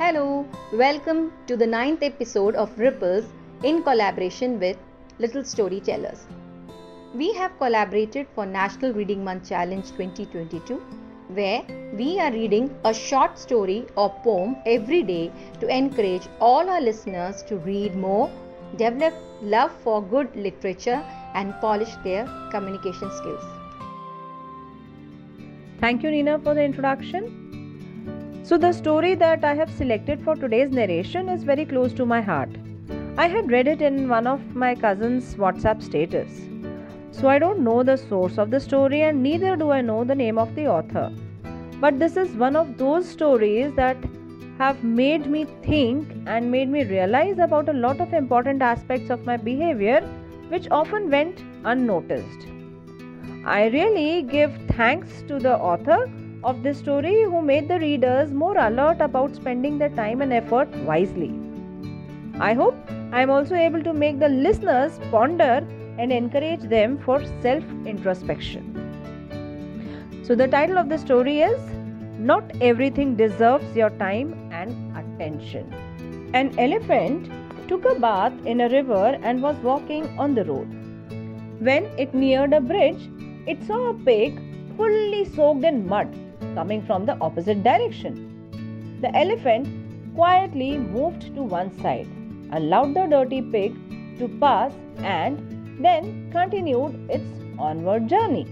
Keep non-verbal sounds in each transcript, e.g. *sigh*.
Hello, welcome to the ninth episode of Ripples in collaboration with Little Storytellers. We have collaborated for National Reading Month Challenge 2022, where we are reading a short story or poem every day to encourage all our listeners to read more, develop love for good literature, and polish their communication skills. Thank you, Nina, for the introduction. So, the story that I have selected for today's narration is very close to my heart. I had read it in one of my cousin's WhatsApp status. So, I don't know the source of the story and neither do I know the name of the author. But this is one of those stories that have made me think and made me realize about a lot of important aspects of my behavior which often went unnoticed. I really give thanks to the author of this story who made the readers more alert about spending their time and effort wisely. I hope I am also able to make the listeners ponder and encourage them for self introspection. So, the title of the story is Not Everything Deserves Your Time and Attention. An elephant took a bath in a river and was walking on the road. When it neared a bridge, it saw a pig fully soaked in mud coming from the opposite direction. The elephant quietly moved to one side, allowed the dirty pig to pass, and then continued its onward journey.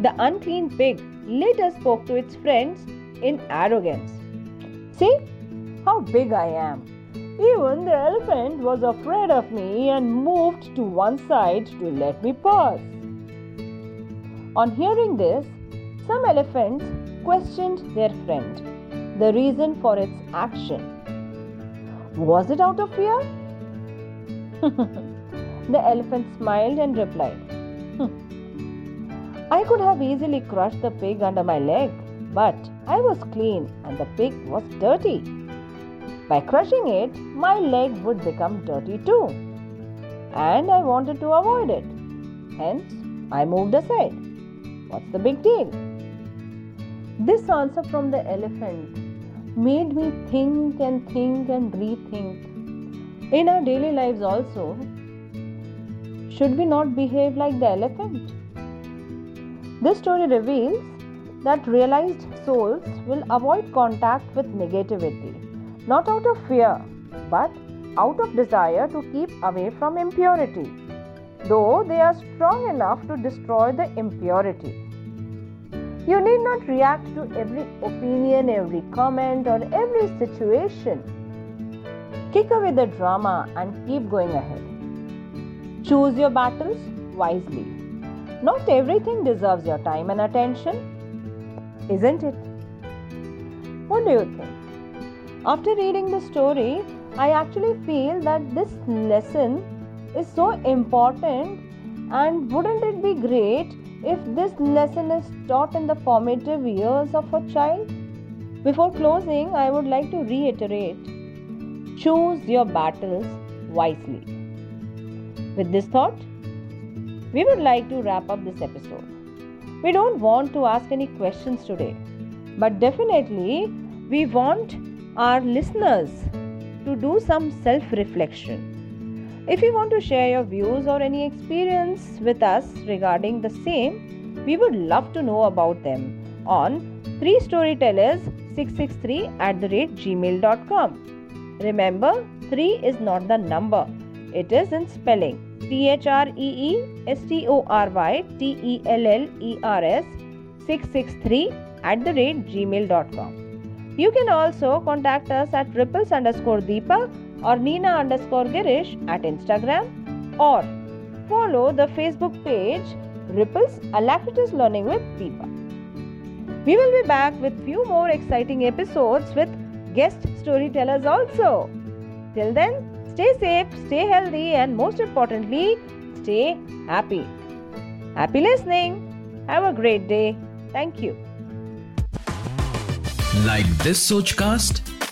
The unclean pig later spoke to its friends in arrogance. See how big I am. Even the elephant was afraid of me and moved to one side to let me pass. On hearing this, some elephants questioned their friend, the reason for its action. Was it out of fear? *laughs* the elephant smiled and replied, hmm. I could have easily crushed the pig under my leg, but I was clean and the pig was dirty. By crushing it, my leg would become dirty too. And I wanted to avoid it. Hence, I moved aside. What's the big deal? This answer from the elephant made me think and think and rethink. In our daily lives, also, should we not behave like the elephant? This story reveals that realized souls will avoid contact with negativity, not out of fear, but out of desire to keep away from impurity, though they are strong enough to destroy the impurity. You need not react to every opinion, every comment, or every situation. Kick away the drama and keep going ahead. Choose your battles wisely. Not everything deserves your time and attention, isn't it? What do you think? After reading the story, I actually feel that this lesson is so important, and wouldn't it be great if this lesson is taught in the formative years of a child? Before closing, I would like to reiterate choose your battles wisely. With this thought, we would like to wrap up this episode. We don't want to ask any questions today, but definitely we want our listeners to do some self reflection if you want to share your views or any experience with us regarding the same, we would love to know about them on 3storytellers663 at the rate gmail.com. Remember, 3 is not the number, it is in spelling. T H R E E S T O R Y T E L L E R S 663 at the rate gmail.com. You can also contact us at ripples underscore Deepak or Nina underscore Girish at Instagram or follow the Facebook page Ripples Alacritus Learning with Deepa. We will be back with few more exciting episodes with guest storytellers also. Till then, stay safe, stay healthy, and most importantly, stay happy. Happy listening. Have a great day. Thank you. Like this Sochcast?